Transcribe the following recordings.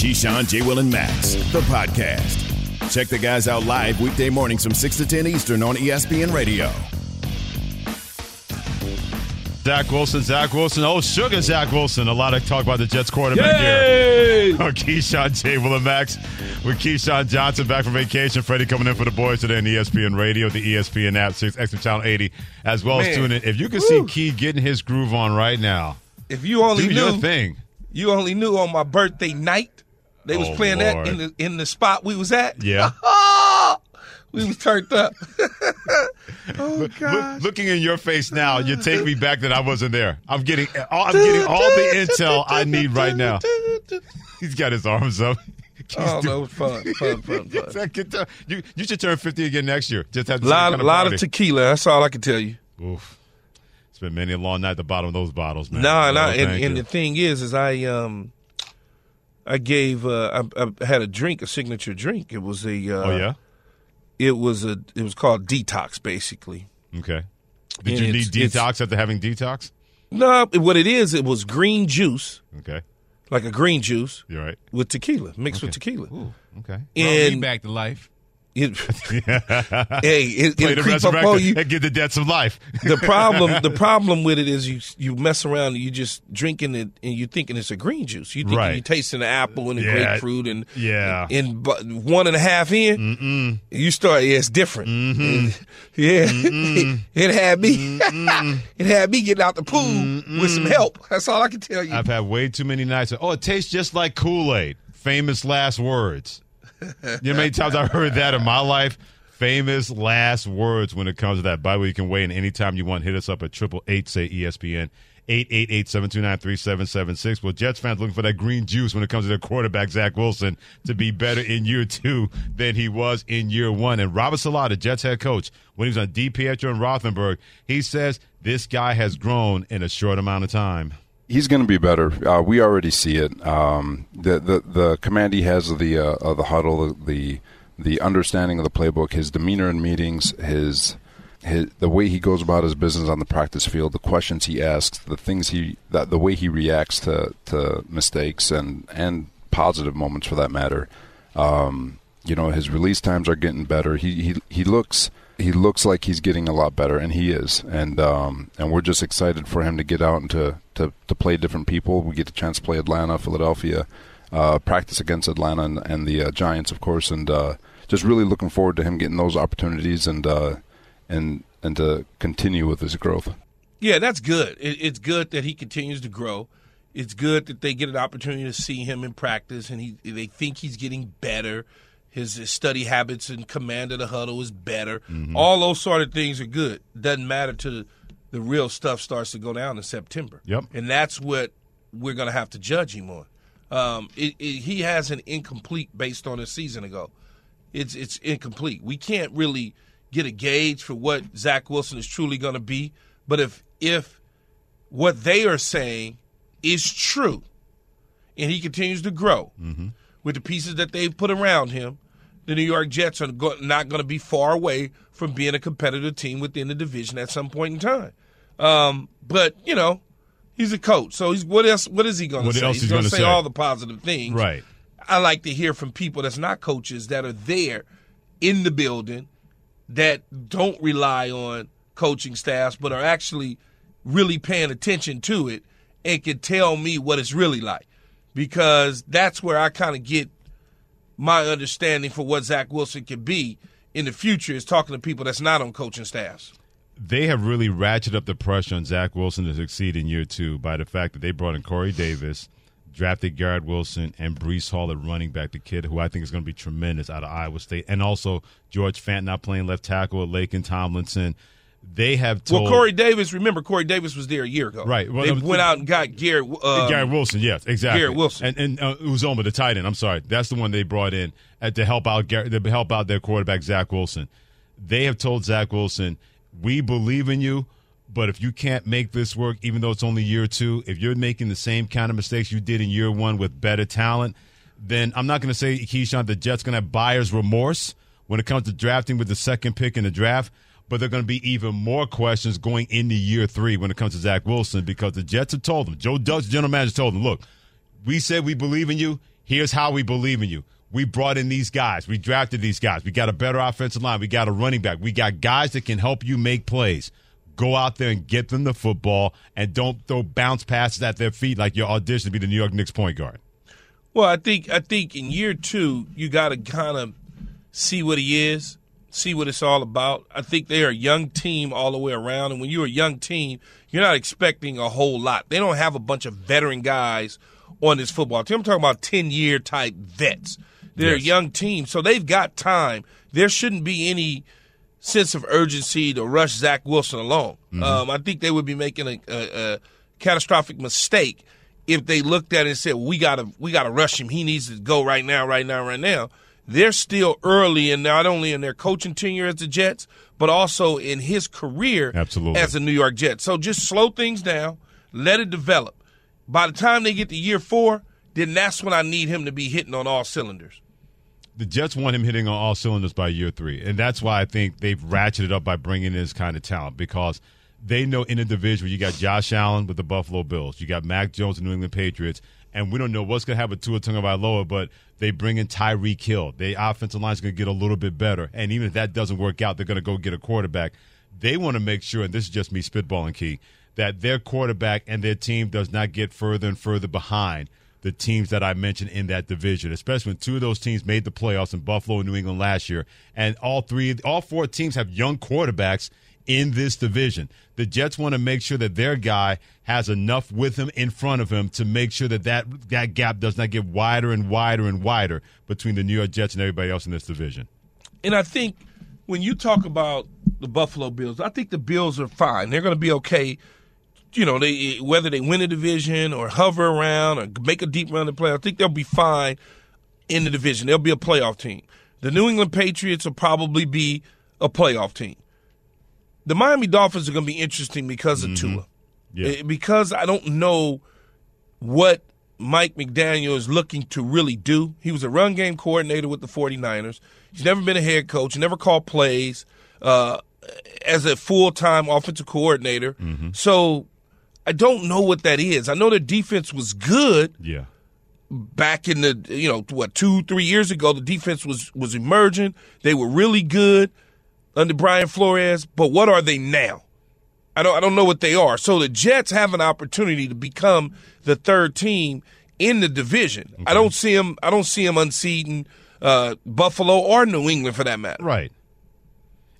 Keyshawn, J. Will, and Max, the podcast. Check the guys out live weekday mornings from 6 to 10 Eastern on ESPN Radio. Zach Wilson, Zach Wilson, oh, sugar Zach Wilson. A lot of talk about the Jets quarterback Yay! here. Oh, Keyshawn, J. Will, and Max with Keyshawn Johnson back from vacation. Freddie coming in for the boys today on ESPN Radio, the ESPN app, Sirius XM Channel 80, as well as tuning in. If you can see Key getting his groove on right now, If you only do knew, your thing. you only knew on my birthday night, they was Oh, playing Lord. that in the in the spot we was at. Yeah. we was turned up. oh God! looking in your face now, you take me back that I wasn't there. I'm getting, I'm getting all the intel I need right now. He's got his arms up. He's Oh, doing- that fun, fun, fun, fun. Zach, get the- you, you should turn 50 again next year. Just have A lot, kind of lot of tequila. That's all I can tell you. Oof. It's been many a long night at the bottom of those bottles, man. No, and, Oh, I, and, and the thing is, is I um, I gave uh, I, I had a drink, a signature drink. It was a uh, oh yeah, it was a it was called detox, basically. okay. Did you need detox after having detox? No, what it is, it was green juice, Okay, like a green juice you're right. with tequila, mixed with tequila. Okay. Brought me And back to life. It, hey, it, it the creep up on you. and give the dead some life. the problem the problem with it is you you mess around and you just drinking it and you thinking it's a green juice. You thinking Right. you're tasting the apple and the Yeah. grapefruit and Yeah. and one and a half in, you start. Yeah, it's different. Mm-hmm. And, yeah, it had me. it had me getting out the pool with some help. That's all I can tell you. I've had way too many nights. Oh, it tastes just like Kool Aid. Famous last words. You know many times I've heard that in my life? Famous last words when it comes to that. By the way, you can weigh in anytime you want. Hit us up at triple eight say ESPN. 888-729-3776. Well, Jets fans looking for that green juice when it comes to their quarterback, Zach Wilson, to be better in year two than he was in year one. And Robert Saleh, Jets head coach, when he was on DiPietro and Rothenberg, he says this guy has grown in a short amount of time. He's going to be better. Uh, we already see it. Um, the, the the command he has of the uh, of the huddle, the the understanding of the playbook, his demeanor in meetings, his his the way he goes about his business on the practice field, the questions he asks, the things he that the way he reacts to, to mistakes and and positive moments for that matter. Um, you know, his release times are getting better. He he he looks he looks like he's getting a lot better, and he is. And um, and we're just excited for him to get out and to, to, to play different people. We get the chance to play Atlanta, Philadelphia, uh, practice against Atlanta and, and the uh, Giants, of course, and uh, just really looking forward to him getting those opportunities and uh, and and to continue with his growth. Yeah, that's good. It, it's good that he continues to grow. It's good that they get an opportunity to see him in practice, and he they think he's getting better. His, his study habits and command of the huddle is better. All those sort of things are good. Doesn't matter to the, real stuff starts to go down in September. Yep. and that's what we're going to have to judge him on. Um, it, it, he has an incomplete based on a season ago. It's it's incomplete. We can't really get a gauge for what Zach Wilson is truly going to be. But if if what they are saying is true, and he continues to grow with the pieces that they've put around him, the New York Jets are go- not going to be far away from being a competitive team within the division at some point in time. Um, but you know, he's a coach, so he's what else? What is he going to say? he's going to say say? all the positive things, Right. I like to hear from people that's not coaches that are there in the building that don't rely on coaching staffs but are actually really paying attention to it and can tell me what it's really like because that's where I kind of get my understanding for what Zach Wilson can be in the future is talking to people that's not on coaching staffs. they have really ratcheted up the pressure on Zach Wilson to succeed in year two by the fact that they brought in Corey Davis, drafted Garrett Wilson, and Breece Hall at running back, the kid who I think is going to be tremendous out of Iowa State, and also George Fant not playing left tackle at and Tomlinson. They have told Well, Corey Davis, remember Corey Davis was there a year ago. Right. Well, they was- went out and got Garrett. Uh, Garrett Wilson, yes, exactly. Garrett Wilson. and and uh, Uzomah, the tight end. I'm sorry, that's the one they brought in uh, to help out Garrett, to help out their quarterback Zach Wilson. They have told Zach Wilson, "We believe in you, but if you can't make this work, even though it's only year two, if you're making the same kind of mistakes you did in year one with better talent, then I'm not going to say Keyshawn the Jets going to have buyer's remorse when it comes to drafting with the second pick in the draft." But there are going to be even more questions going into year three when it comes to Zach Wilson because the Jets have told them, Joe Dutch, general manager, told them, look, we said we believe in you. Here's how we believe in you. We brought in these guys. We drafted these guys. We got a better offensive line. We got a running back. We got guys that can help you make plays. Go out there and get them the football and don't throw bounce passes at their feet like your audition to be the New York Knicks point guard. Well, I think I think in year two you got to kind of see what he is, see what it's all about. I think they're a young team all the way around, and when you're a young team, you're not expecting a whole lot. They don't have a bunch of veteran guys on this football team. I'm talking about ten year type vets. They're Yes. a young team, so they've got time. There shouldn't be any sense of urgency to rush Zach Wilson along. Um, I think they would be making a, a, a catastrophic mistake if they looked at it and said, "We gotta, we gotta rush him. He needs to go right now, right now, right now." They're still early, and not only in their coaching tenure as the Jets, but also in his career Absolutely. as a New York Jet. So just slow things down, let it develop. By the time they get to year four, then that's when I need him to be hitting on all cylinders. the Jets want him hitting on all cylinders by year three, and that's why I think they've ratcheted up by bringing in this kind of talent because they know in the division you got Josh Allen with the Buffalo Bills, you got Mac Jones the New England Patriots, and we don't know what's going to happen with Tua Tagovailoa, but they bring in Tyreek Hill. The offensive line is going to get a little bit better, and even if that doesn't work out, they're going to go get a quarterback. They want to make sure, and this is just me spitballing, Key, that their quarterback and their team does not get further and further behind the teams that I mentioned in that division, especially when two of those teams made the playoffs in Buffalo and New England last year, and all three, all four teams have young quarterbacks in this division. The Jets want to make sure that their guy has enough with him in front of him to make sure that that, that gap does not get wider and wider and wider between the New York Jets and everybody else in this division. And I think when you talk about the Buffalo Bills, I think the Bills are fine. They're going to be okay. You know, they whether they win a division or hover around or make a deep run the play, I think they'll be fine in the division. They'll be a playoff team. The New England Patriots will probably be a playoff team. The Miami Dolphins are going to be interesting because of Tua. Yeah. Eh, Because I don't know what Mike McDaniel is looking to really do. He was a run game coordinator with the 49ers. He's never been a head coach, never called plays uh, as a full time offensive coordinator. So I don't know what that is. I know their defense was good Yeah. back in the you know what two three years ago. The defense was was emerging. They were really good under Brian Flores. But what are they now? I don't I don't know what they are. So the Jets have an opportunity to become the third team in the division. I don't see them. I don't see them unseating uh, Buffalo or New England for that matter. Right.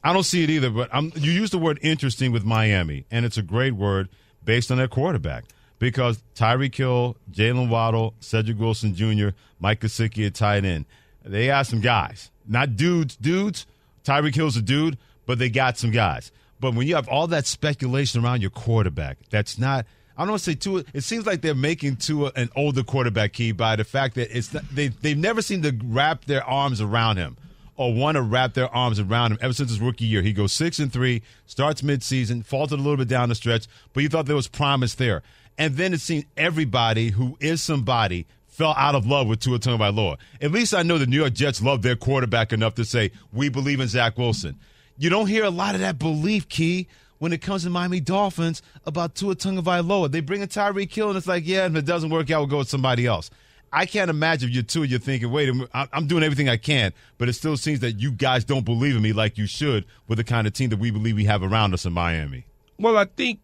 I don't see it either, but I'm, you use the word interesting with Miami, and it's a great word based on their quarterback because Tyreek Hill, Jaylen Waddle, Cedric Wilson Jr., Mike Gesicki at tight end. They got some guys, not dudes, dudes. Tyreek Hill's a dude, but they got some guys. But when you have all that speculation around your quarterback, that's not. I don't want to say Tua. It seems like they're making Tua an older quarterback key by the fact that it's not, they they've never seemed to wrap their arms around him or want to wrap their arms around him ever since his rookie year. He goes six and three, starts midseason, faltered a little bit down the stretch, but you thought there was promise there. And then it seemed everybody who is somebody fell out of love with Tua Tagovailoa. At least I know the New York Jets love their quarterback enough to say we believe in Zach Wilson. You don't hear a lot of that belief, Key, when it comes to Miami Dolphins about Tua Tagovailoa. They bring a Tyreek Hill, and it's like, yeah, if it doesn't work out, we'll go with somebody else. I can't imagine if you're Tua, you're thinking, wait, I'm doing everything I can, but it still seems that you guys don't believe in me like you should with the kind of team that we believe we have around us in Miami. Well, I think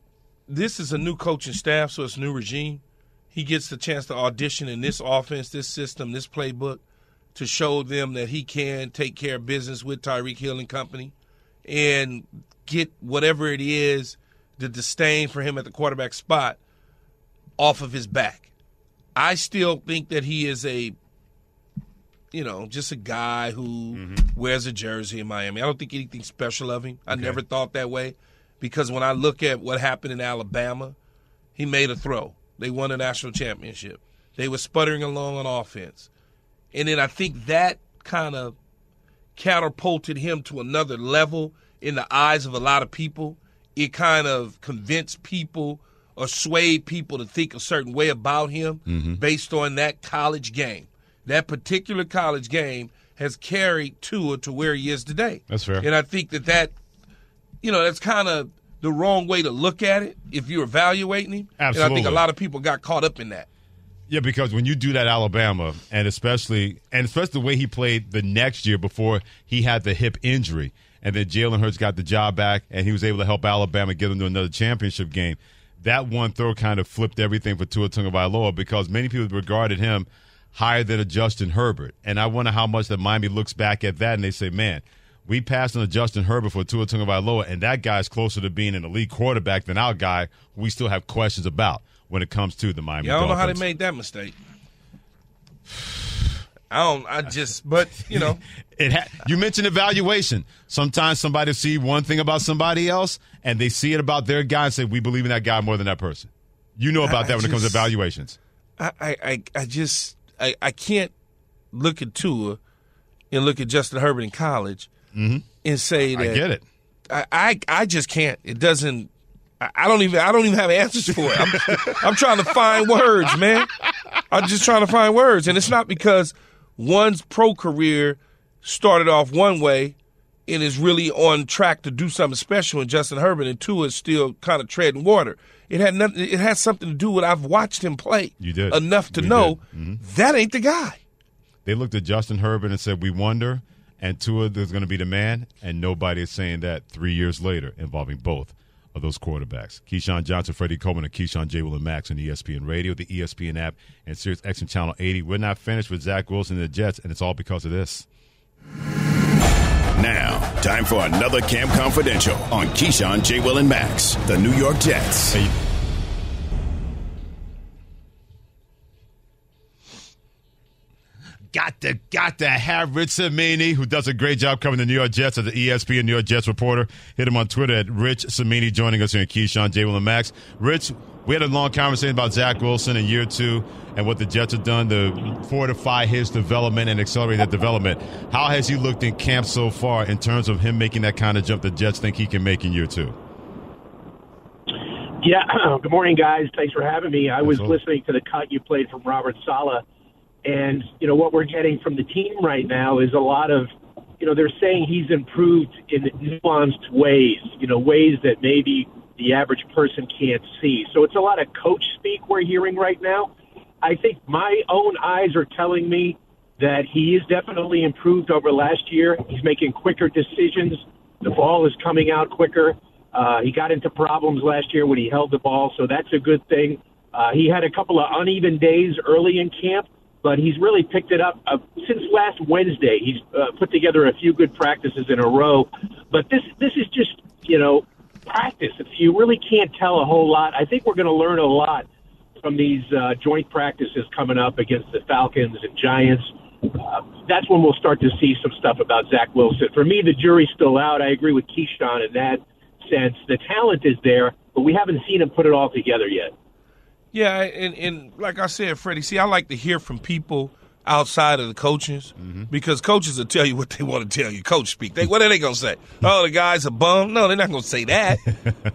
this is a new coaching staff, so it's new regime. He gets the chance to audition in this offense, this system, this playbook to show them that he can take care of business with Tyreek Hill and company and get whatever it is, the disdain for him at the quarterback spot off of his back. I still think that he is a you know, just a guy who mm-hmm. wears a jersey in Miami. I don't think anything special of him. I never thought that way because when I look at what happened in Alabama, he made a throw. They won a national championship. They were sputtering along on offense. And then I think that kind of catapulted him to another level in the eyes of a lot of people. It kind of convinced people or swayed people to think a certain way about him mm-hmm. based on that college game. That particular college game has carried Tua to where he is today. That's fair. And I think that that, you know, that's kind of the wrong way to look at it if you're evaluating him. And I think a lot of people got caught up in that. Yeah, because when you do that Alabama, and especially and especially the way he played the next year before he had the hip injury, and then Jalen Hurts got the job back, and he was able to help Alabama get them to another championship game. That one throw kind of flipped everything for Tua Tagovailoa because many people regarded him higher than a Justin Herbert, and I wonder how much that Miami looks back at that and they say, "Man, we passed on a Justin Herbert for Tua Tagovailoa, and that guy's closer to being an elite quarterback than our guy, who we still have questions about." when it comes to the Miami. Yeah, I don't Dolphins. know how they made that mistake. I don't. I just, but you know, it. Ha- you mentioned evaluation. Sometimes somebody see one thing about somebody else, and they see it about their guy and say, "We believe in that guy more than that person." You know about I, that I when just, it comes to evaluations. I, I, I just, I, I can't look at Tua and look at Justin Herbert in college mm-hmm. and say that I get it. I, I, I just can't. It doesn't. I don't even I don't even have answers for it. I'm, I'm trying to find words, man. I'm just trying to find words, and it's not because one's pro career started off one way and is really on track to do something special in Justin Herbert, and Tua is still kind of treading water. It had nothing. It has something to do with I've watched him play. You did enough to we know mm-hmm. that ain't the guy. They looked at Justin Herbert and said, "We wonder." And Tua is going to be the man, and nobody is saying that three years later, involving both of those quarterbacks. Keyshawn Johnson, Freddie Coleman, and Keyshawn J. Will and Max on ESPN Radio, the ESPN app, and Sirius XM Channel 80. We're not finished with Zach Wilson and the Jets, and it's all because of this. Now, time for another Camp Confidential on Keyshawn, J. Will, and Max, the New York Jets. Hey, got to got to have Rich Cimini, who does a great job covering the New York Jets as the ESPN New York Jets reporter. Hit him on Twitter at Rich Cimini, joining us here in Keyshawn, J. Will and Max. Rich, we had a long conversation about Zach Wilson in year two and what the Jets have done to fortify his development and accelerate that development. How has he looked in camp so far in terms of him making that kind of jump the Jets think he can make in year two? Yeah, good morning, guys. Thanks for having me. I was listening to the cut you played from Robert Saleh and, you know, what we're getting from the team right now is a lot of, you know, they're saying he's improved in nuanced ways, you know, ways that maybe the average person can't see. So it's a lot of coach speak we're hearing right now. I think my own eyes are telling me that he is definitely improved over last year. He's making quicker decisions. The ball is coming out quicker. Uh, he got into problems last year when he held the ball, so that's a good thing. Uh, he had a couple of uneven days early in camp, but he's really picked it up uh, since last Wednesday. He's uh, put together a few good practices in a row, but this this is just you know practice. If you really can't tell a whole lot, I think we're going to learn a lot from these uh, joint practices coming up against the Falcons and Giants. Uh, that's when we'll start to see some stuff about Zach Wilson. For me, the jury's still out. I agree with Keyshawn in that sense. The talent is there, but we haven't seen him put it all together yet. Yeah, and, and like I said, Freddie, see, I like to hear from people outside of the coaches mm-hmm. because coaches will tell you what they want to tell you. Coach speak. They, what are they going to say? oh, the guy's a bum? No, they're not going to say that.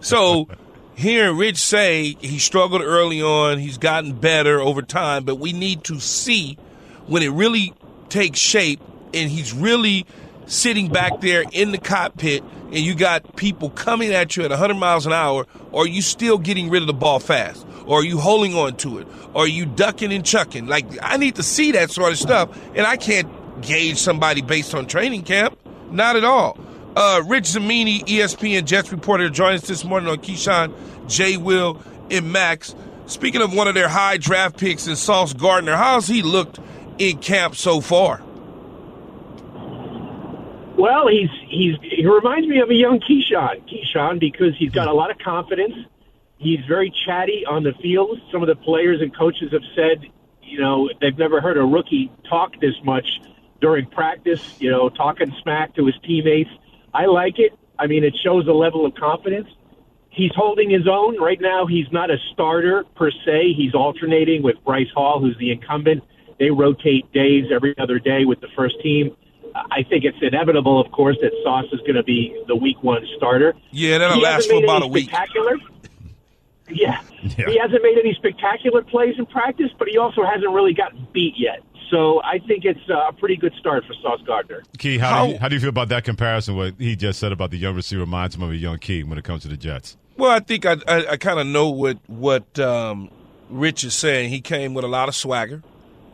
so hearing Rich say he struggled early on, he's gotten better over time, but we need to see when it really takes shape and he's really sitting back there in the cockpit and you got people coming at you at 100 miles an hour, or are you still getting rid of the ball fast? Or are you holding on to it? Or are you ducking and chucking? Like, I need to see that sort of stuff, and I can't gauge somebody based on training camp. Not at all. Uh, Rich Cimini, ESPN Jets reporter, joins us this morning on Keyshawn, J. Will, and Max. Speaking of one of their high draft picks in Sauce Gardner, how's he looked in camp so far? Well, he's he's he reminds me of a young Keyshawn, Keyshawn, because he's got a lot of confidence. He's very chatty on the field. Some of the players and coaches have said, you know, they've never heard a rookie talk this much during practice. You know, talking smack to his teammates. I like it. I mean, it shows a level of confidence. He's holding his own right now. He's not a starter per se. He's alternating with Bryce Hall, who's the incumbent. They rotate days every other day with the first team. I think it's inevitable, of course, that Sauce is going to be the week one starter. Yeah, that'll he last for about a week. Spectacular. Yeah. yeah. He hasn't made any spectacular plays in practice, but he also hasn't really gotten beat yet. So I think it's a pretty good start for Sauce Gardner. Key, how, how, do you, how do you feel about that comparison? What he just said about the young receiver reminds him of a young Key when it comes to the Jets. Well, I think I I, I kind of know what what um, Rich is saying. He came with a lot of swagger,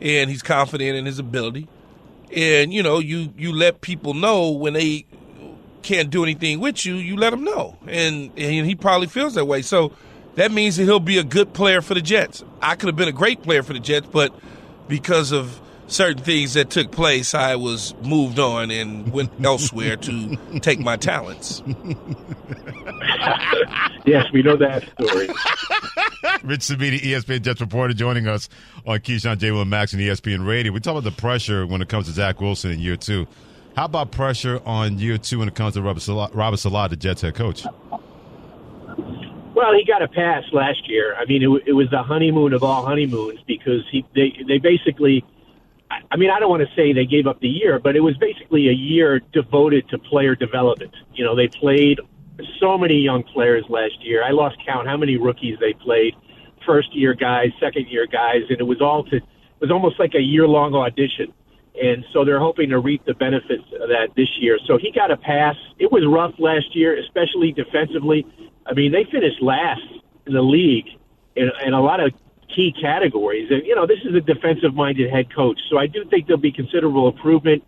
and he's confident in his ability. And you know, you you let people know when they can't do anything with you, you let them know, and and he probably feels that way. So that means that he'll be a good player for the Jets. I could have been a great player for the Jets, but because of certain things that took place, I was moved on and went elsewhere to take my talents. yes, we know that story. Rich Cimini, ESPN Jets reporter, joining us on Keyshawn J. Will Max and ESPN Radio. We talk about the pressure when it comes to Zach Wilson in year two. How about pressure on year two when it comes to Robert Saleh, Robert Saleh the Jets head coach? Well, he got a pass last year. I mean, it, it was the honeymoon of all honeymoons because he they they basically I mean, I don't want to say they gave up the year, but it was basically a year devoted to player development. You know, they played so many young players last year. I lost count how many rookies they played, first year guys, second year guys, and it was all to it was almost like a year long audition. And so they're hoping to reap the benefits of that this year. So he got a pass. It was rough last year, especially defensively. I mean, they finished last in the league in, in a lot of key categories. And, you know, this is a defensive minded head coach. So I do think there'll be considerable improvement.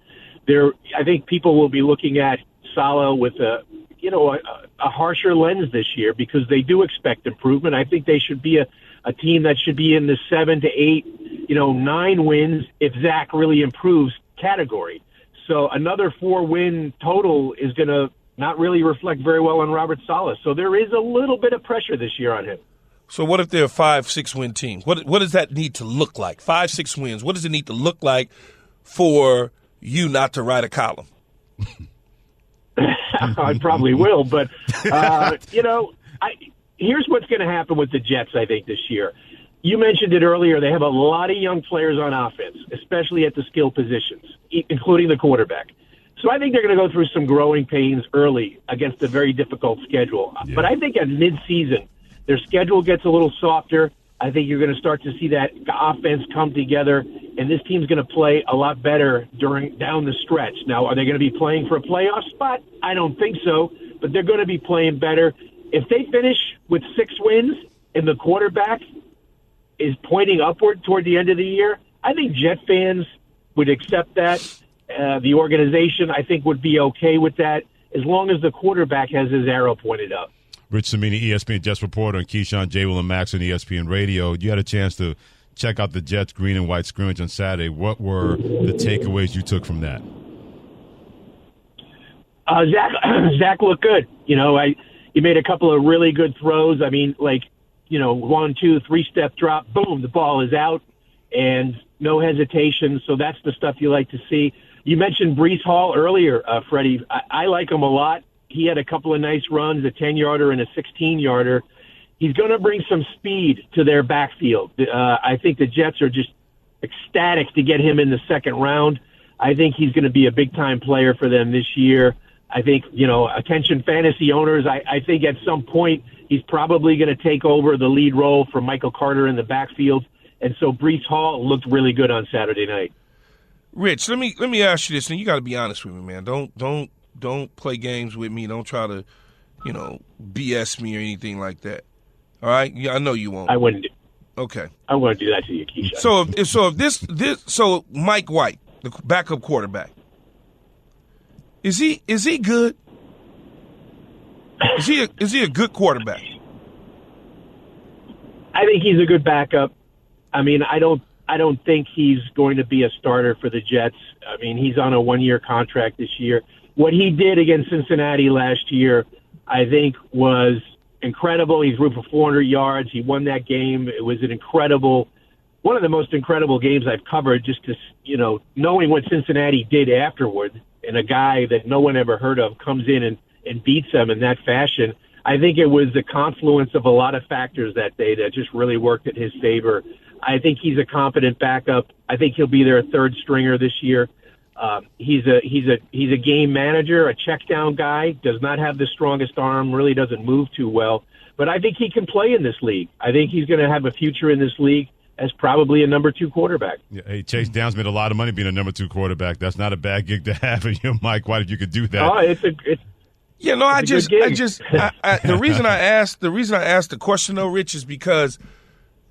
There, I think people will be looking at Saleh with a, you know, a, a harsher lens this year because they do expect improvement. I think they should be a, a team that should be in the seven to eight, you know, nine wins if Zach really improves category. So another four win total is going to not really reflect very well on Robert Saleh. So there is a little bit of pressure this year on him. So what if they're a five, six win team? What what does that need to look like? Five, six wins. What does it need to look like for you not to write a column? I probably will, but uh, you know, I, here's what's going to happen with the Jets. I think this year. You mentioned it earlier. They have a lot of young players on offense, especially at the skill positions, including the quarterback. So I think they're going to go through some growing pains early against a very difficult schedule. Yeah. But I think at midseason – their schedule gets a little softer. I think you're going to start to see that offense come together, and this team's going to play a lot better during down the stretch. Now, are they going to be playing for a playoff spot? I don't think so, but they're going to be playing better. If they finish with six wins and the quarterback is pointing upward toward the end of the year, I think Jet fans would accept that. Uh, the organization, I think, would be okay with that as long as the quarterback has his arrow pointed up. Rich Cimini, ESPN Jets reporter, and Keyshawn J. Will and Max on ESPN Radio. You had a chance to check out the Jets green and white scrimmage on Saturday. What were the takeaways you took from that? Uh, Zach, Zach looked good. You know, I he made a couple of really good throws. I mean, like you know, one, two, three step drop, boom, the ball is out, and no hesitation. So that's the stuff you like to see. You mentioned Breece Hall earlier, uh, Freddie. I, I like him a lot he had a couple of nice runs, a 10 yarder and a 16 yarder. He's going to bring some speed to their backfield. Uh, I think the Jets are just ecstatic to get him in the second round. I think he's going to be a big time player for them this year. I think, you know, attention fantasy owners, I, I think at some point he's probably going to take over the lead role from Michael Carter in the backfield. And so Breece Hall looked really good on Saturday night. Rich, let me let me ask you this, and you got to be honest with me, man. Don't don't don't play games with me. Don't try to, you know, BS me or anything like that. All right? Yeah, I know you won't. I wouldn't. Okay. I wouldn't do that to you, Keisha. So, if, so if this this so Mike White, the backup quarterback, is he is he good? Is he a, is he a good quarterback? I think he's a good backup. I mean, I don't I don't think he's going to be a starter for the Jets. I mean, he's on a one year contract this year what he did against Cincinnati last year, I think, was incredible. He's rooted for 400 yards. He won that game. It was an incredible, one of the most incredible games I've covered. Just to you know, knowing what Cincinnati did afterward, and a guy that no one ever heard of comes in and and beats them in that fashion. I think it was the confluence of a lot of factors that day that just really worked in his favor. I think he's a competent backup. I think he'll be their third stringer this year. Um, he's a he's a he's a game manager, a check down guy. Does not have the strongest arm. Really doesn't move too well. But I think he can play in this league. I think he's going to have a future in this league as probably a number two quarterback. Yeah, hey, Chase Downs made a lot of money being a number two quarterback. That's not a bad gig to have. And you, Mike, why did you could do that? Oh, it's a it's. Yeah, no, I just, I just, I, I, the reason I asked, the reason I asked the question though, Rich, is because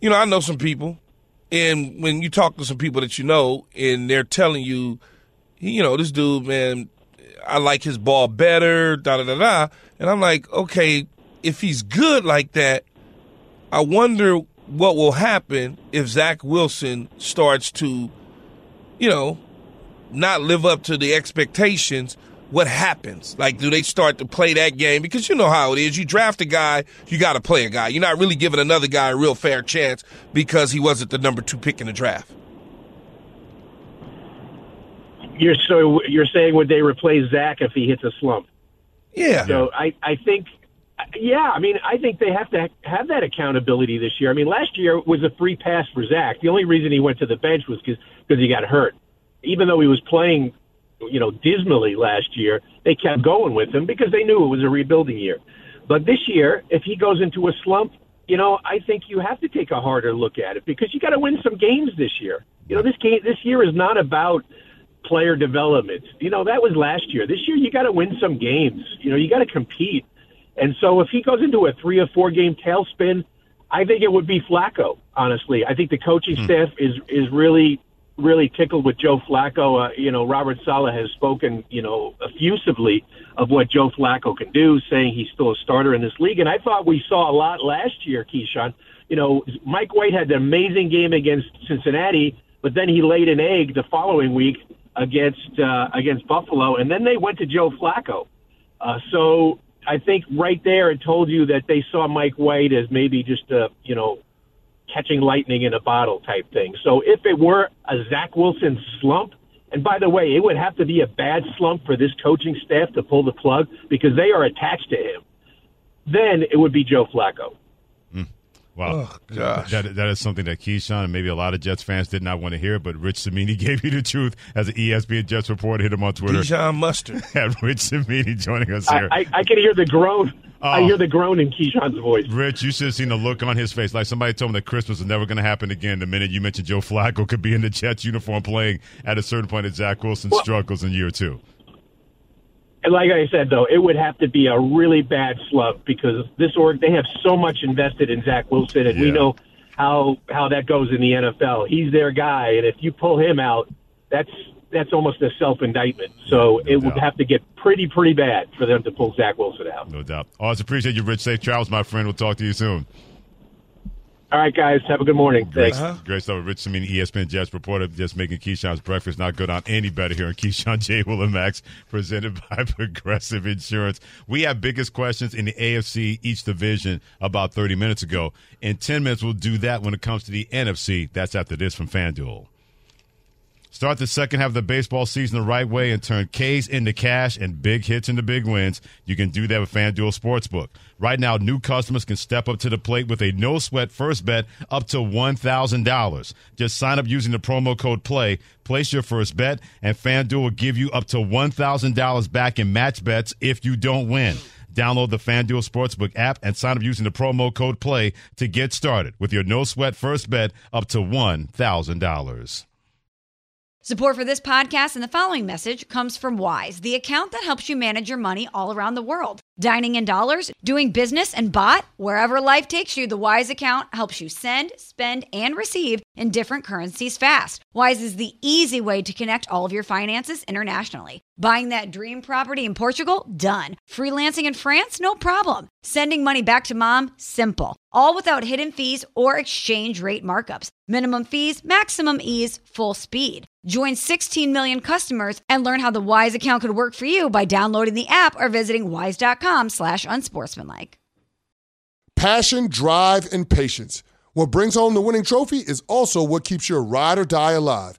you know, I know some people, and when you talk to some people that you know, and they're telling you, you know, this dude, man, I like his ball better, da da da da, and I'm like, okay, if he's good like that, I wonder what will happen if Zach Wilson starts to, you know, not live up to the expectations what happens? Like, do they start to play that game? Because you know how it is. You draft a guy, you got to play a guy. You're not really giving another guy a real fair chance because he wasn't the number two pick in the draft. You're so you're saying would they replace Zach if he hits a slump? Yeah. So I I think yeah, I mean, I think they have to have that accountability this year. I mean, last year was a free pass for Zach. The only reason he went to the bench was because because he got hurt. Even though he was playing you know, dismally last year, they kept going with him because they knew it was a rebuilding year. But this year, if he goes into a slump, you know, I think you have to take a harder look at it because you got to win some games this year. You know, this game this year is not about player development. You know, that was last year. This year you got to win some games. You know, you got to compete. And so if he goes into a 3 or 4 game tailspin, I think it would be Flacco, honestly. I think the coaching hmm. staff is is really really tickled with Joe Flacco. Uh, you know, Robert Saleh has spoken, you know, effusively of what Joe Flacco can do, saying he's still a starter in this league. And I thought we saw a lot last year, Keyshawn. You know, Mike White had an amazing game against Cincinnati, but then he laid an egg the following week against uh, against Buffalo, and then they went to Joe Flacco. Uh, so I think right there it told you that they saw Mike White as maybe just a you know catching lightning in a bottle type thing. So if it were a Zach Wilson slump, and by the way, it would have to be a bad slump for this coaching staff to pull the plug because they are attached to him. Then it would be Joe Flacco. Wow. Oh, gosh. That, that is something that Keyshawn and maybe a lot of Jets fans did not want to hear, but Rich Cimini gave you the truth as an ESPN Jets reporter. Hit him on Twitter. Keyshawn Mustard. Had Rich Cimini joining us here. I, I, I, can hear the groan. Oh. I hear the groan in Keyshawn's voice. Rich, you should have seen the look on his face. Like somebody told him that Christmas was never going to happen again the minute you mentioned Joe Flacco could be in the Jets uniform playing at a certain point at Zach Wilson well, struggles in year two. And like I said, though, it would have to be a really bad slump because this org they have so much invested in Zach Wilson, and yeah. we know how how that goes in the NFL. He's their guy, and if you pull him out, that's that's almost a self indictment. So no it doubt. would have to get pretty pretty bad for them to pull Zach Wilson out. No doubt. Always appreciate you, Rich. Safe travels, my friend. We'll talk to you soon. All right, guys. Have a good morning. Great, uh-huh. great stuff. Rich Cimini, ESPN Jets reporter, just making Keyshawn's breakfast not good on any better here on Keyshawn J. Will and Max, presented by Progressive Insurance. We have biggest questions in the AFC each division about 30 minutes ago. In 10 minutes, we'll do that when it comes to the NFC. That's after this from FanDuel. Start the second half of the baseball season the right way and turn K's into cash and big hits into big wins. You can do that with FanDuel Sportsbook. Right now, new customers can step up to the plate with a no sweat first bet up to $1,000. Just sign up using the promo code PLAY, place your first bet, and FanDuel will give you up to $1,000 back in match bets if you don't win. Download the FanDuel Sportsbook app and sign up using the promo code PLAY to get started with your no sweat first bet up to $1,000. Support for this podcast and the following message comes from Wise, the account that helps you manage your money all around the world. Dining in dollars, doing business and baht, wherever life takes you, the Wise account helps you send, spend, and receive in different currencies fast. Wise is the easy way to connect all of your finances internationally. Buying that dream property in Portugal? Done. Freelancing in France? No problem. Sending money back to mom? Simple. All without hidden fees or exchange rate markups. Minimum fees, maximum ease, full speed. Join 16 million customers and learn how the Wise account could work for you by downloading the app or visiting wise.com slash unsportsmanlike. Passion, drive, and patience. What brings home the winning trophy is also what keeps your ride or die alive.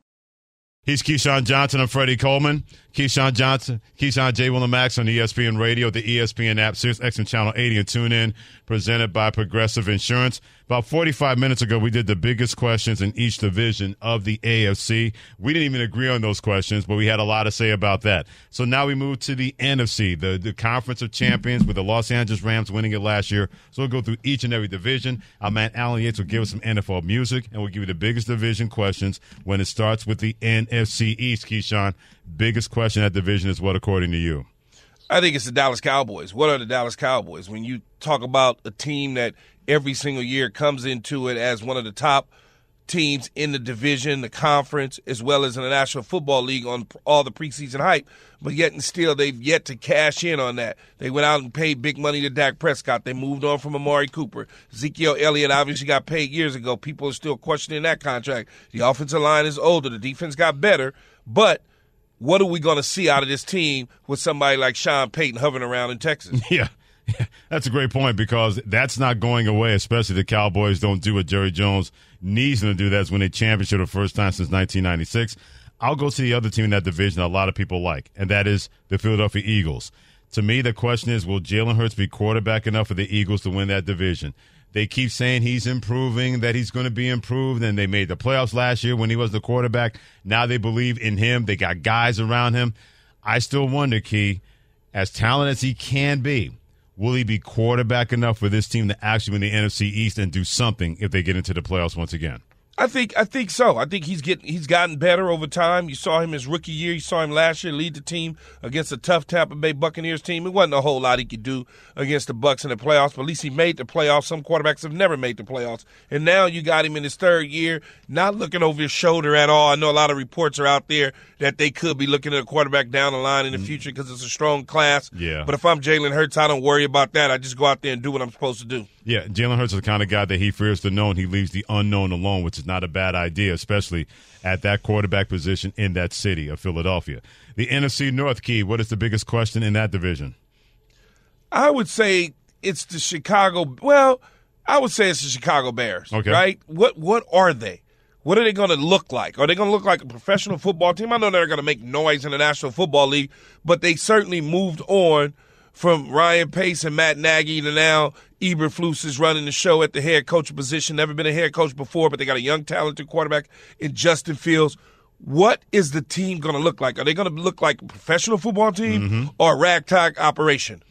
He's Keyshawn Johnson. I'm Freddie Coleman. Keyshawn Johnson, Keyshawn J. Willem Max on ESPN Radio, the ESPN app, Sirius XM Channel 80, and tune in. Presented by Progressive Insurance. About 45 minutes ago, we did the biggest questions in each division of the AFC. We didn't even agree on those questions, but we had a lot to say about that. So now we move to the NFC, the, the Conference of Champions, with the Los Angeles Rams winning it last year. So we'll go through each and every division. Our man Alan Yates will give us some NFL music, and we'll give you the biggest division questions when it starts with the NFC East. Keyshawn, biggest question at division is what, according to you? I think it's the Dallas Cowboys. What are the Dallas Cowboys? When you talk about a team that every single year comes into it as one of the top teams in the division, the conference, as well as in the National Football League on all the preseason hype, but yet and still they've yet to cash in on that. They went out and paid big money to Dak Prescott. They moved on from Amari Cooper. Ezekiel Elliott obviously got paid years ago. People are still questioning that contract. The offensive line is older. The defense got better, but – what are we going to see out of this team with somebody like Sean Payton hovering around in Texas? Yeah. That's a great point because that's not going away, especially the Cowboys don't do what Jerry Jones needs them to do. That's when they championship the first time since 1996. I'll go to the other team in that division a lot of people like, and that is the Philadelphia Eagles. To me, the question is, will Jalen Hurts be quarterback enough for the Eagles to win that division? They keep saying he's improving, that he's going to be improved, and they made the playoffs last year when he was the quarterback. Now they believe in him. They got guys around him. I still wonder, Key, as talented as he can be, will he be quarterback enough for this team to actually win the NFC East and do something if they get into the playoffs once again? I think I think so. I think he's getting he's gotten better over time. You saw him his rookie year. You saw him last year lead the team against a tough Tampa Bay Buccaneers team. It wasn't a whole lot he could do against the Bucks in the playoffs, but at least he made the playoffs. Some quarterbacks have never made the playoffs, and now you got him in his third year, not looking over his shoulder at all. I know a lot of reports are out there that they could be looking at a quarterback down the line in the mm. future because it's a strong class. Yeah. But if I'm Jalen Hurts, I don't worry about that. I just go out there and do what I'm supposed to do. Yeah, Jalen Hurts is the kind of guy that he fears the known. He leaves the unknown alone, which is not a bad idea, especially at that quarterback position in that city of Philadelphia. The NFC North key, what is the biggest question in that division? I would say it's the Chicago. Well, I would say it's the Chicago Bears. Okay. Right? What What are they? What are they going to look like? Are they going to look like a professional football team? I know they're going to make noise in the National Football League, but they certainly moved on from Ryan Pace and Matt Nagy to now Eberflus is running the show at the head coach position. Never been a head coach before, but they got a young, talented quarterback in Justin Fields. What is the team going to look like? Are they going to look like a professional football team mm-hmm. or a ragtag operation?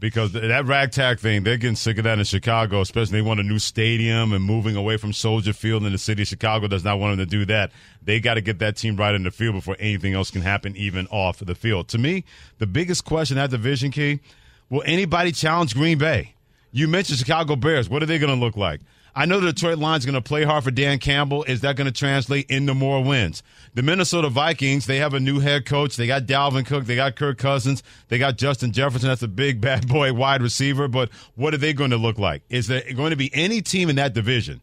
Because that ragtag thing, they're getting sick of that in Chicago, especially they want a new stadium and moving away from Soldier Field, and the city of Chicago does not want them to do that. They got to get that team right in the field before anything else can happen, even off the field. To me, the biggest question at division key will anybody challenge Green Bay? You mentioned Chicago Bears. What are they going to look like? I know the Detroit Lions going to play hard for Dan Campbell. Is that going to translate into more wins? The Minnesota Vikings, they have a new head coach. They got Dalvin Cook. They got Kirk Cousins. They got Justin Jefferson. That's a big bad boy wide receiver. But what are they going to look like? Is there going to be any team in that division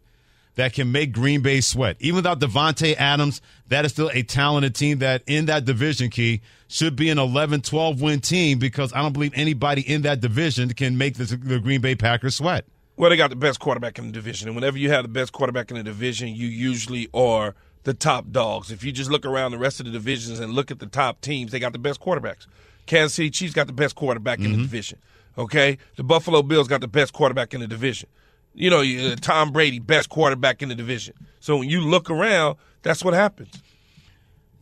that can make Green Bay sweat? Even without Davante Adams, that is still a talented team that in that division key should be an 11, 12 win team because I don't believe anybody in that division can make the Green Bay Packers sweat. Well, they got the best quarterback in the division, and whenever you have the best quarterback in the division, you usually are the top dogs. If you just look around the rest of the divisions and look at the top teams, they got the best quarterbacks. Kansas City Chiefs got the best quarterback mm-hmm. in the mm-hmm. division. Okay, the Buffalo Bills got the best quarterback in the division. You know, uh, Tom Brady, best quarterback in the division. So when you look around, that's what happens.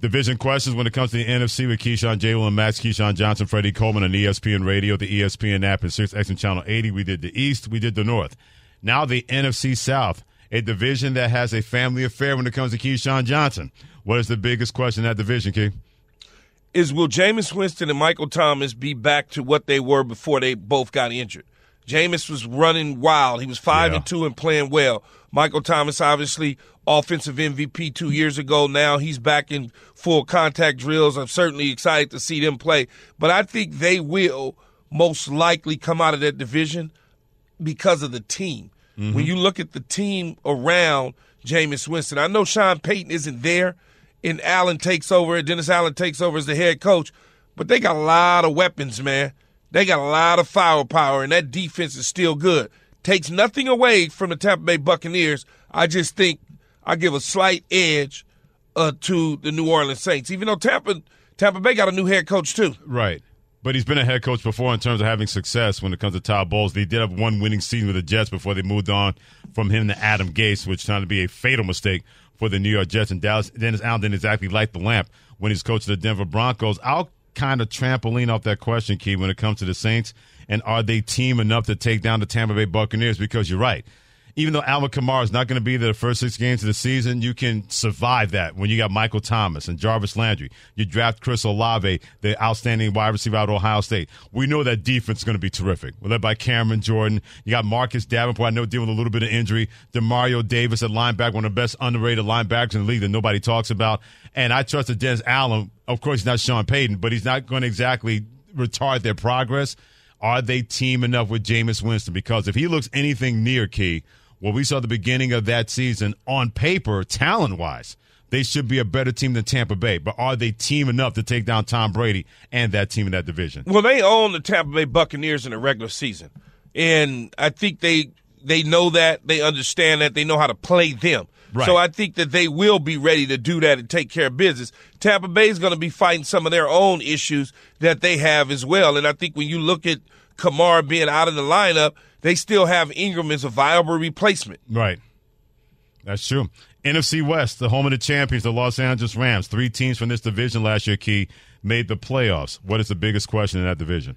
Division questions when it comes to the NFC with Keyshawn J. And Max, Keyshawn Johnson, Freddie Coleman on ESPN Radio, the ESPN app, and Sirius XM Channel 80. We did the East, we did the North. Now the NFC South, a division that has a family affair when it comes to Keyshawn Johnson. What is the biggest question in that division, Key? Is will Jameis Winston and Michael Thomas be back to what they were before they both got injured? Jameis was running wild. He was five Yeah. and two and playing well. Michael Thomas, obviously, offensive MVP two years ago. Now he's back in full contact drills. I'm certainly excited to see them play. But I think they will most likely come out of that division because of the team. Mm-hmm. When you look at the team around Jameis Winston, I know Sean Payton isn't there, and Allen takes over. Dennis Allen takes over as the head coach, but they got a lot of weapons, man. They got a lot of firepower, and that defense is still good. Takes nothing away from the Tampa Bay Buccaneers. I just think I give a slight edge uh, to the New Orleans Saints, even though Tampa Tampa Bay got a new head coach too. Right. But he's been a head coach before in terms of having success when it comes to Todd Bowles. They did have one winning season with the Jets before they moved on from him to Adam Gase, which turned to be a fatal mistake for the New York Jets. And Dallas Dennis Allen didn't exactly light the lamp when he's coaching the Denver Broncos. I'll kind of trampoline off that question, Key, when it comes to the Saints. And are they team enough to take down the Tampa Bay Buccaneers? Because you're right. Even though Alvin Kamara is not going to be there the first six games of the season, you can survive that when you got Michael Thomas and Jarvis Landry. You draft Chris Olave, the outstanding wide receiver out of Ohio State. We know that defense is going to be terrific. We're led by Cameron Jordan. You got Marcus Davenport, I know dealing with a little bit of injury. Demario Davis at linebacker, one of the best underrated linebackers in the league that nobody talks about. And I trust that Dennis Allen, of course, he's not Sean Payton, but he's not going to exactly retard their progress. Are they team enough with Jameis Winston? Because if he looks anything near key, what we saw the beginning of that season on paper, talent wise, they should be a better team than Tampa Bay. But are they team enough to take down Tom Brady and that team in that division? Well, they own the Tampa Bay Buccaneers in the regular season, and I think they they know that they understand that they know how to play them. Right. So I think that they will be ready to do that and take care of business. Tampa Bay is going to be fighting some of their own issues that they have as well, and I think when you look at Kamara being out of the lineup, they still have Ingram as a viable replacement. Right. That's true. NFC West, the home of the champions, the Los Angeles Rams. Three teams from this division last year, Key, made the playoffs. What is the biggest question in that division?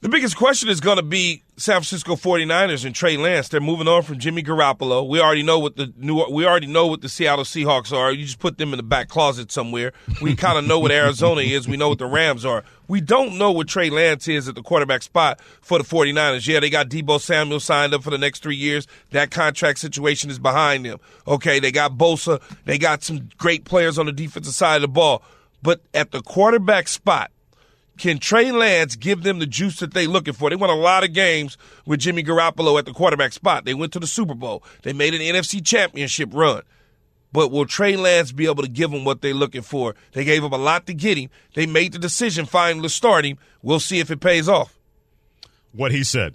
The biggest question is going to be San Francisco 49ers and Trey Lance. They're moving on from Jimmy Garoppolo. We already know what the new we already know what the Seattle Seahawks are. You just put them in the back closet somewhere. We kind of know what Arizona is. We know what the Rams are. We don't know what Trey Lance is at the quarterback spot for the 49ers. Yeah, they got Deebo Samuel signed up for the next 3 years. That contract situation is behind them. Okay, they got Bosa. They got some great players on the defensive side of the ball. But at the quarterback spot, can Trey Lance give them the juice that they're looking for? They won a lot of games with Jimmy Garoppolo at the quarterback spot. They went to the Super Bowl. They made an NFC championship run. But will Trey Lance be able to give them what they're looking for? They gave him a lot to get him. They made the decision finally to start him. We'll see if it pays off. What he said.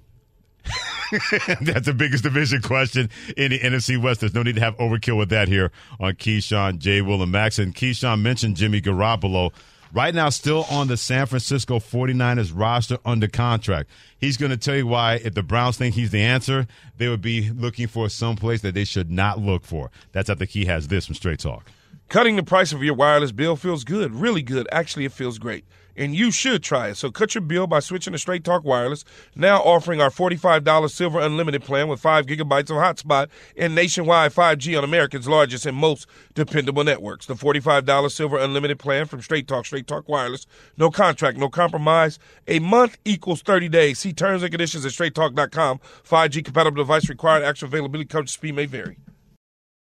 That's the biggest division question in the NFC West. There's no need to have overkill with that here on Keyshawn, J. Will, and Max. And Keyshawn mentioned Jimmy Garoppolo. Right now, still on the San Francisco 49ers roster under contract. He's going to tell you why, if the Browns think he's the answer, they would be looking for some place that they should not look for. That's after Key has this from Straight Talk. Cutting the price of your wireless bill feels good, really good. Actually, it feels great. And you should try it. So cut your bill by switching to Straight Talk Wireless, now offering our $45 Silver Unlimited plan with 5 gigabytes of hotspot and nationwide 5G on America's largest and most dependable networks. The $45 Silver Unlimited plan from Straight Talk, Straight Talk Wireless. No contract, no compromise. A month equals 30 days. See terms and conditions at straighttalk.com. 5G compatible device required. Actual availability, coverage speed may vary.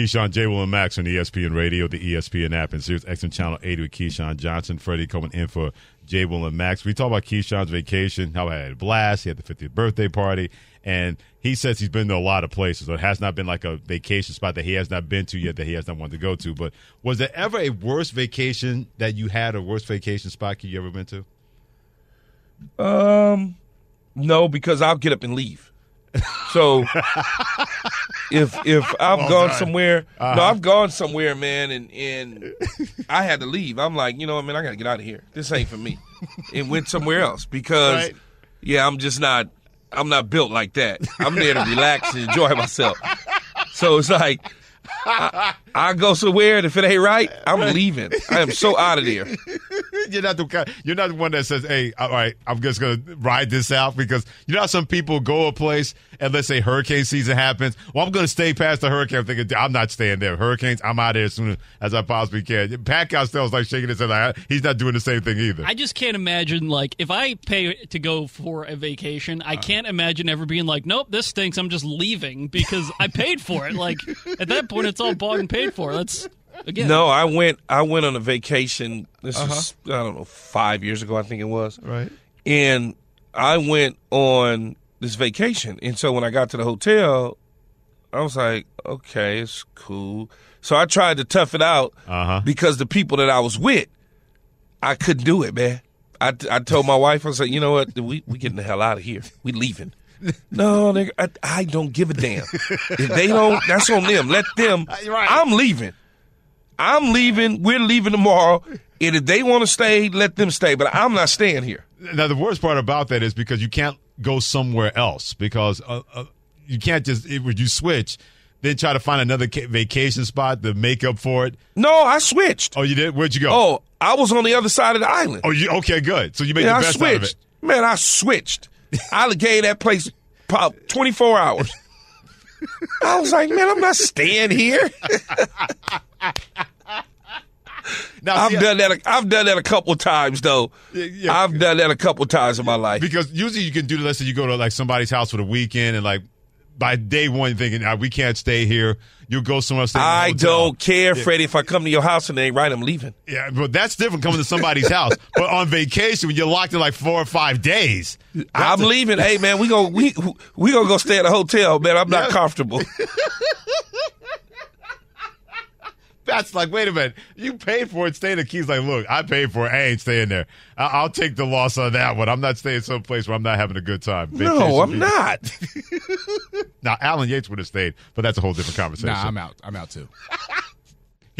Keyshawn J. Will and Max on ESPN Radio, the ESPN app, and Sirius XM Channel 80 with Keyshawn Johnson. Freddie coming in for J. Will and Max. We talk about Keyshawn's vacation, how he had a blast. He had the 50th birthday party, and he says he's been to a lot of places. So it has not been like a vacation spot that he has not been to yet that he has not wanted to go to. But was there ever a worst vacation that you had, a worst vacation spot you ever been to? Um, no, because I'll get up and leave. So if if I've gone somewhere, no, Uh-huh. I've gone somewhere, man, and and I had to leave. I'm like, you know, what, man, I got to get out of here. This ain't for me, and went somewhere else because, Right. yeah, I'm just not. I'm not built like that. I'm there to relax and enjoy myself. So it's like. I, I go somewhere, and if it ain't right, I'm leaving. I am so out of there. you're not the kind, you're not the one that says, "Hey, all right, I'm just gonna ride this out." Because you know how some people go a place and let's say hurricane season happens. Well, I'm gonna stay past the hurricane. I'm thinking I'm not staying there. Hurricanes, I'm out of there as soon as I possibly can. Pat Costello's like shaking his head, like he's not doing the same thing either. I just can't imagine like if I pay to go for a vacation, I uh-huh. can't imagine ever being like, "Nope, this stinks. I'm just leaving because I paid for it." Like at that point, it's all bought and paid for. That's again. No, I went. I went on a vacation. This Uh-huh. is I don't know five years ago. I think it was. Right. And I went on this vacation, and so when I got to the hotel, I was like, okay, it's cool. So I tried to tough it out Uh-huh. because the people that I was with, I couldn't do it, man. I, I told my wife, I said, you know what, we we getting the hell out of here. We leaving. No, nigga, I, I don't give a damn. If they don't, that's on them. Let them. I'm leaving. I'm leaving. We're leaving tomorrow. And if they want to stay, let them stay. But I'm not staying here. Now the worst part about that is because you can't go somewhere else because uh, uh, you can't just if you switch, then try to find another vacation spot to make up for it. No, I switched. Oh, you did? Where'd you go? Oh, I was on the other side of the island. Oh, you okay? Good. So you made yeah, the I best switched. out of it. Man, I switched. I gave that place probably 24 hours. I was like, man, I'm not staying here. Now, I've see, done that. A, I've done that a couple times, though. yeah. I've done that a couple times in my life. because usually you can do. Let's say you go to like somebody's house for the weekend, and like by day one, thinking ah, we can't stay here. You go somewhere else. stay in a I don't care, Yeah. Freddie. If I come to your house and they ain't right, I'm leaving. Yeah, but that's different coming to somebody's house. But on vacation, when you're locked in like four or five days, I'm leaving. Hey, man, we go we we gonna go stay at a hotel, man. I'm not comfortable. That's like, wait a minute, you paid for it, stay in the keys. Like, look, I paid for it, I ain't staying there. I- I'll take the loss on that one. I'm not staying someplace where I'm not having a good time. No, I'm Vacation- not. Now, Alan Yates would have stayed, but that's a whole different conversation. Nah, I'm out. I'm out too.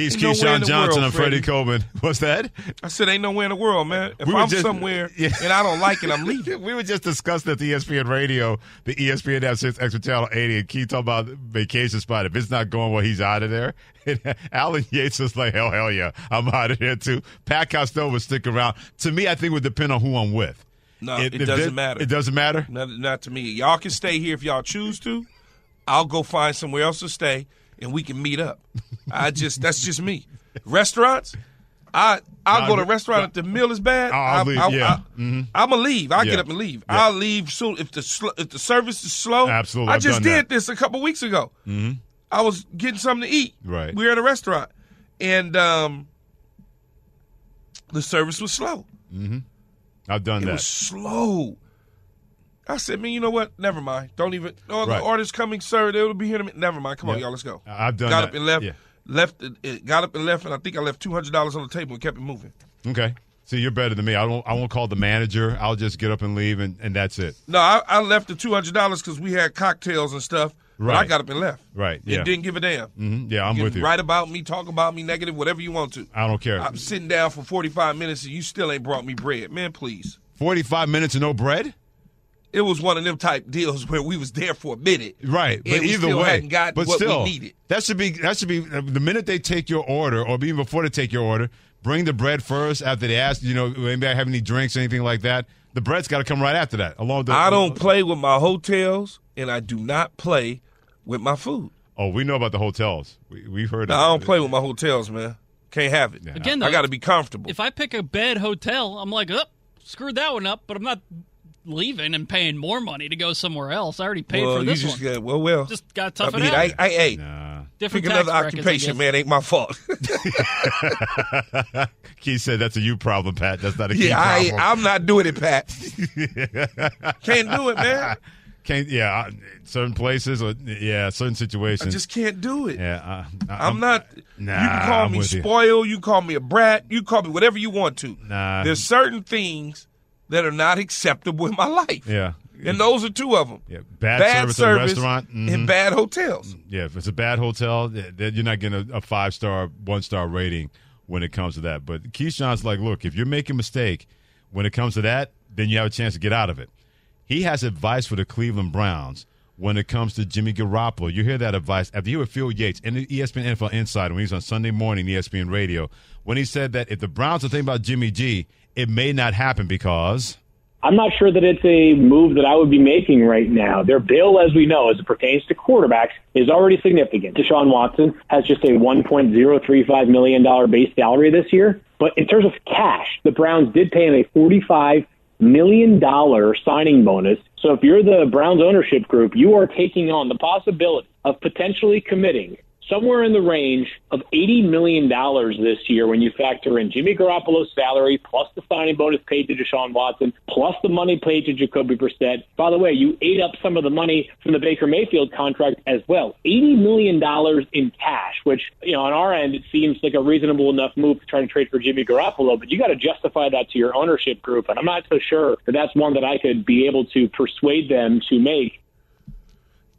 He's Ain't Keyshawn Johnson and Freddie. Coleman. What's that? I said, ain't nowhere in the world, man. If We I'm just- somewhere Yeah. and I don't like it, I'm leaving. We were just discussing at the ESPN radio, the ESPN app Sirius XM channel 80, and Keith talking about vacation spot. If it's not going well, he's out of there. And Alan Yates was like, hell, hell yeah, I'm out of here too. Pat Costello would stick around. To me, I think it would depend on who I'm with. No, If- it doesn't it- matter. It doesn't matter? Not, not to me. Y'all can stay here if y'all choose to. I'll go find somewhere else to stay, and we can meet up. I just that's just me. Restaurants, I I'll go to a restaurant if the meal is bad. I'll I, leave, I, yeah. I, am gonna leave. I'll Yeah. get up and leave. Yeah. I'll leave soon if the sl- if the service is slow. Absolutely, I I've just did that. this a couple weeks ago. Mm-hmm. I was getting something to eat. Right. We were at a restaurant, and um, the service was slow. Mm-hmm. I've done It that. was slow. I said, man, you know what? Never mind. Don't even. Oh, Right. the order's coming, sir. They'll be here in a minute. Never mind. Come on, y'all. Let's go. I've done got that. up and left. Yeah. Left. It, got up and left, and I think I left two hundred dollars on the table and kept it moving. Okay. See, you're better than me. I don't. I won't call the manager. I'll just get up and leave, and, and that's it. No, I, I left the two hundred dollars because we had cocktails and stuff. But I got up and left. Right. And Yeah. didn't give a damn. hmm Yeah, I'm you with you. Write about me, talk about me, negative, whatever you want to. I don't care. I'm sitting down for 45 minutes and you still ain't brought me bread. Man, please. 45 minutes and no bread? It was one of them type deals where we was there for a minute. Right, And but we either still way, hadn't got but what still, we needed. that should be that should be the minute they take your order, or even before they take your order, bring the bread first. After they ask, you know, maybe I have any drinks, or anything like that. The bread's got to come right after that. Along the, I don't play with my hotels and I do not play with my food. Oh, we know about the hotels. We, we've heard. No, of I don't play with my hotels, man. Can't have it. Again, I got to be comfortable. If I pick a bad hotel, I'm like, oh, screwed that one up, but I'm not leaving and paying more money to go somewhere else. I already paid well, for you this just one. got well, well. Just got tough I it mean, out. I, I, hey, Different pick tax another brackets, I occupation, guess. man. Ain't my fault. Keith said that's a you problem, Pat. That's not a yeah, I, problem. I'm not doing it, Pat. Can't do it, man. Can't. Yeah, uh, certain places, or yeah, certain situations. I just can't do it. Yeah, uh, I'm not. Nah, you can call I'm me with you. spoiled. You call me a brat. You call me whatever you want to. Nah. There's certain things that are not acceptable in my life. Yeah. And those are two of them. Yeah, bad, service, at a restaurant mhm. and bad hotels. Yeah, if it's a bad hotel, then you're not getting a, a five star, one star rating when it comes to that. But Keyshawn's like, look, if you're making a mistake when it comes to that, then you have a chance to get out of it. He has advice for the Cleveland Browns when it comes to Jimmy Garoppolo. You hear that advice after you hear Field Yates in the ESPN NFL Insider when he was on Sunday morning ESPN Radio when he said that if the Browns are thinking about Jimmy G, it may not happen because. I'm not sure that it's a move that I would be making right now. Their bill, as we know, as it pertains to quarterbacks, is already significant. Deshaun Watson has just a $1.035 million base salary this year. But in terms of cash, the Browns did pay him a $45 million signing bonus. So if you're the Browns ownership group, you are taking on the possibility of potentially committing somewhere in the range of $80 million this year when you factor in Jimmy Garoppolo's salary plus the signing bonus paid to Deshaun Watson plus the money paid to Jacoby Brissett. By the way, you ate up some of the money from the Baker Mayfield contract as well. $80 million in cash, which, you know, on our end, it seems like a reasonable enough move to try to trade for Jimmy Garoppolo, but you got to justify that to your ownership group. And I'm not so sure that that's one that I could be able to persuade them to make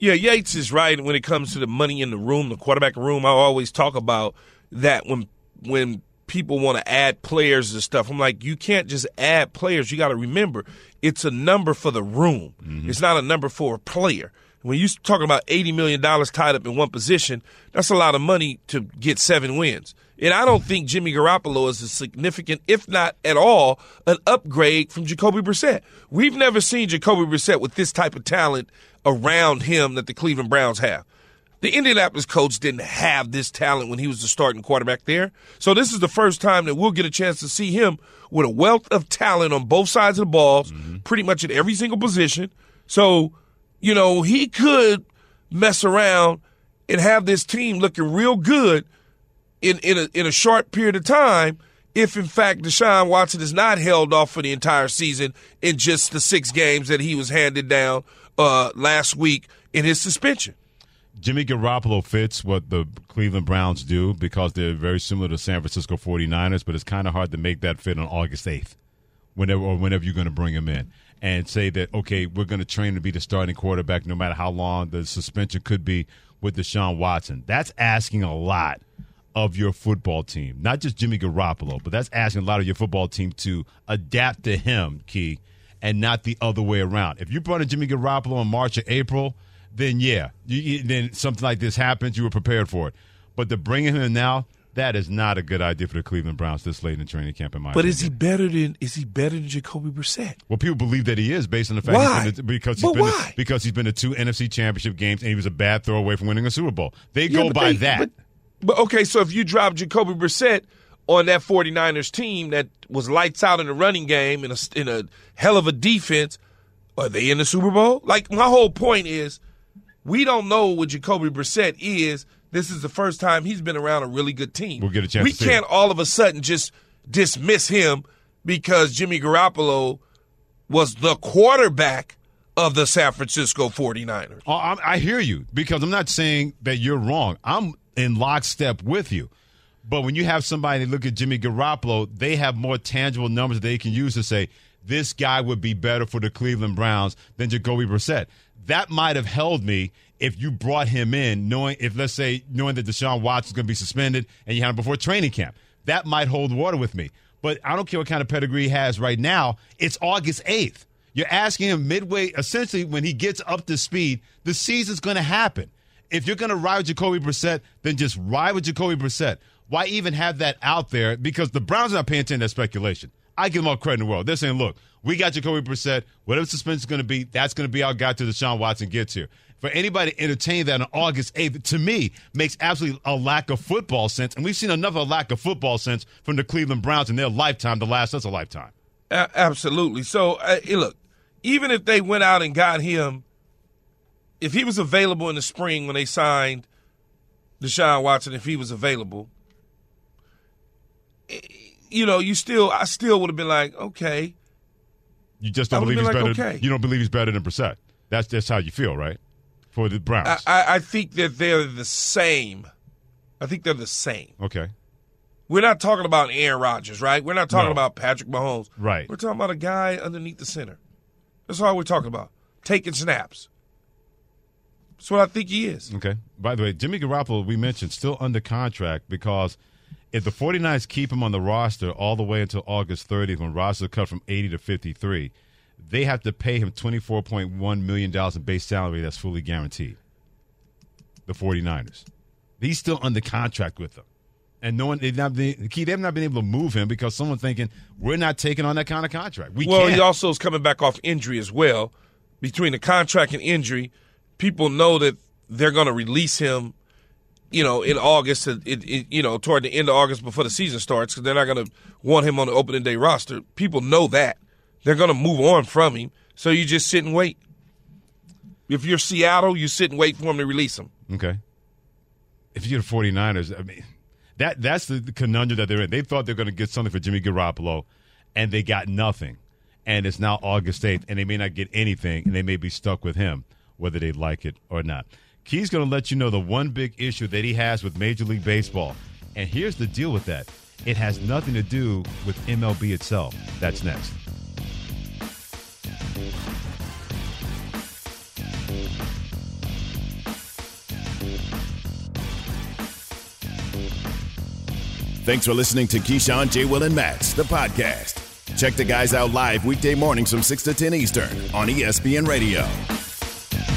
Yeah, Yates is right when it comes to the money in the room, the quarterback room. I always talk about that when when people want to add players and stuff. I'm like, you can't just add players. You got to remember, it's a number for the room. Mm-hmm. It's not a number for a player. When you're talking about $80 million tied up in one position, that's a lot of money to get seven wins. And I don't think Jimmy Garoppolo is a significant, if not at all, an upgrade from Jacoby Brissett. We've never seen Jacoby Brissett with this type of talent around him that the Cleveland Browns have. The Indianapolis coach didn't have this talent when he was the starting quarterback there. So this is the first time that we'll get a chance to see him with a wealth of talent on both sides of the balls, mm-hmm. pretty much at every single position. So, you know, he could mess around and have this team looking real good in in a in a short period of time if in fact Deshaun Watson is not held off for the entire season in just the six games that he was handed down uh, last week in his suspension. Jimmy Garoppolo fits what the Cleveland Browns do because they're very similar to San Francisco 49ers, but it's kind of hard to make that fit on August 8th, whenever or whenever you're going to bring him in and say that, okay, we're going to train to be the starting quarterback no matter how long the suspension could be with Deshaun Watson. That's asking a lot of your football team, not just Jimmy Garoppolo, but that's asking a lot of your football team to adapt to him, Key, and not the other way around. If you brought in Jimmy Garoppolo in March or April, then yeah, you, then something like this happens, you were prepared for it. But to bring him in now, that is not a good idea for the Cleveland Browns this late in training camp. In my But opinion. is he better than is he better than Jacoby Brissett? Well, people believe that he is based on the fact Why? he's been to, because he's But been why? Because he's been to two NFC Championship games and he was a bad throw away from winning a Super Bowl. They Yeah, go by they- that. But, but okay, so if you drop Jacoby Brissett on that 49ers team that was lights out in the running game in a, in a hell of a defense, are they in the Super Bowl? Like, my whole point is we don't know what Jacoby Brissett is. This is the first time he's been around a really good team. We'll get a chance We can't all of a sudden just dismiss him because Jimmy Garoppolo was the quarterback of the San Francisco 49ers. Oh, I'm, I hear you because I'm not saying that you're wrong. I'm in lockstep with you. But when you have somebody look at Jimmy Garoppolo, they have more tangible numbers they can use to say this guy would be better for the Cleveland Browns than Jacoby Brissett. That might have held me if you brought him in, knowing if let's say knowing that Deshaun Watson's going to be suspended and you had him before training camp. That might hold water with me. But I don't care what kind of pedigree he has right now. It's August eighth. You're asking him midway, essentially, when he gets up to speed, the season's going to happen. If you're going to ride with Jacoby Brissett, then just ride with Jacoby Brissett. Why even have that out there? Because the Browns are not paying attention to that speculation. I give them all credit in the world. They're saying, look, we got Jacoby Brissett. Whatever suspension is going to be, that's going to be our guy till Deshaun Watson gets here. For anybody to entertain that on August 8th, to me, makes absolutely a lack of football sense. And we've seen another lack of football sense from the Cleveland Browns in their lifetime to last us a lifetime. A- absolutely. So, uh, look, even if they went out and got him, if he was available in the spring when they signed Deshaun Watson, if he was available, eh, you know, you still, I still would have been like, okay. You just don't believe he's would've better. like, okay. You don't believe he's better than Brissett. That's just how you feel, right? For the Browns. I, I, I think that they're the same. I think they're the same. okay. We're not talking about Aaron Rodgers, right? We're not talking No. about Patrick Mahomes. Right. We're talking about a guy underneath the center. That's all we're talking about. Taking snaps. That's what I think he is. Okay. By the way, Jimmy Garoppolo, we mentioned, still under contract because if the 49ers keep him on the roster all the way until August 30th, when roster cut from 80 to 53, they have to pay him $24.1 million in base salary that's fully guaranteed. The 49ers. He's still under contract with them. And no one, they've not been, Key, they've not been able to move him because someone's thinking, we're not taking on that kind of contract. We well, can't. he also is coming back off injury as well. Between the contract and injury, people know that they're going to release him, you know, in August, it, it, you know, toward the end of August before the season starts because they're not going to want him on the opening day roster. People know that. They're going to move on from him. So you just sit and wait. If you're Seattle, you sit and wait for him to release him. Okay. If you're the 49ers, I mean, that that's the, the conundrum that they're in. They thought they were going to get something for Jimmy Garoppolo, and they got nothing. And it's now August 8th, and they may not get anything, and they may be stuck with him, whether they like it or not. Key's going to let you know the one big issue that he has with Major League Baseball. And here's the deal with that it has nothing to do with MLB itself. That's next. Thanks for listening to Keyshawn, J. Will, and Max, the podcast. Check the guys out live weekday mornings from 6 to 10 Eastern on ESPN Radio.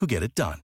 who get it done.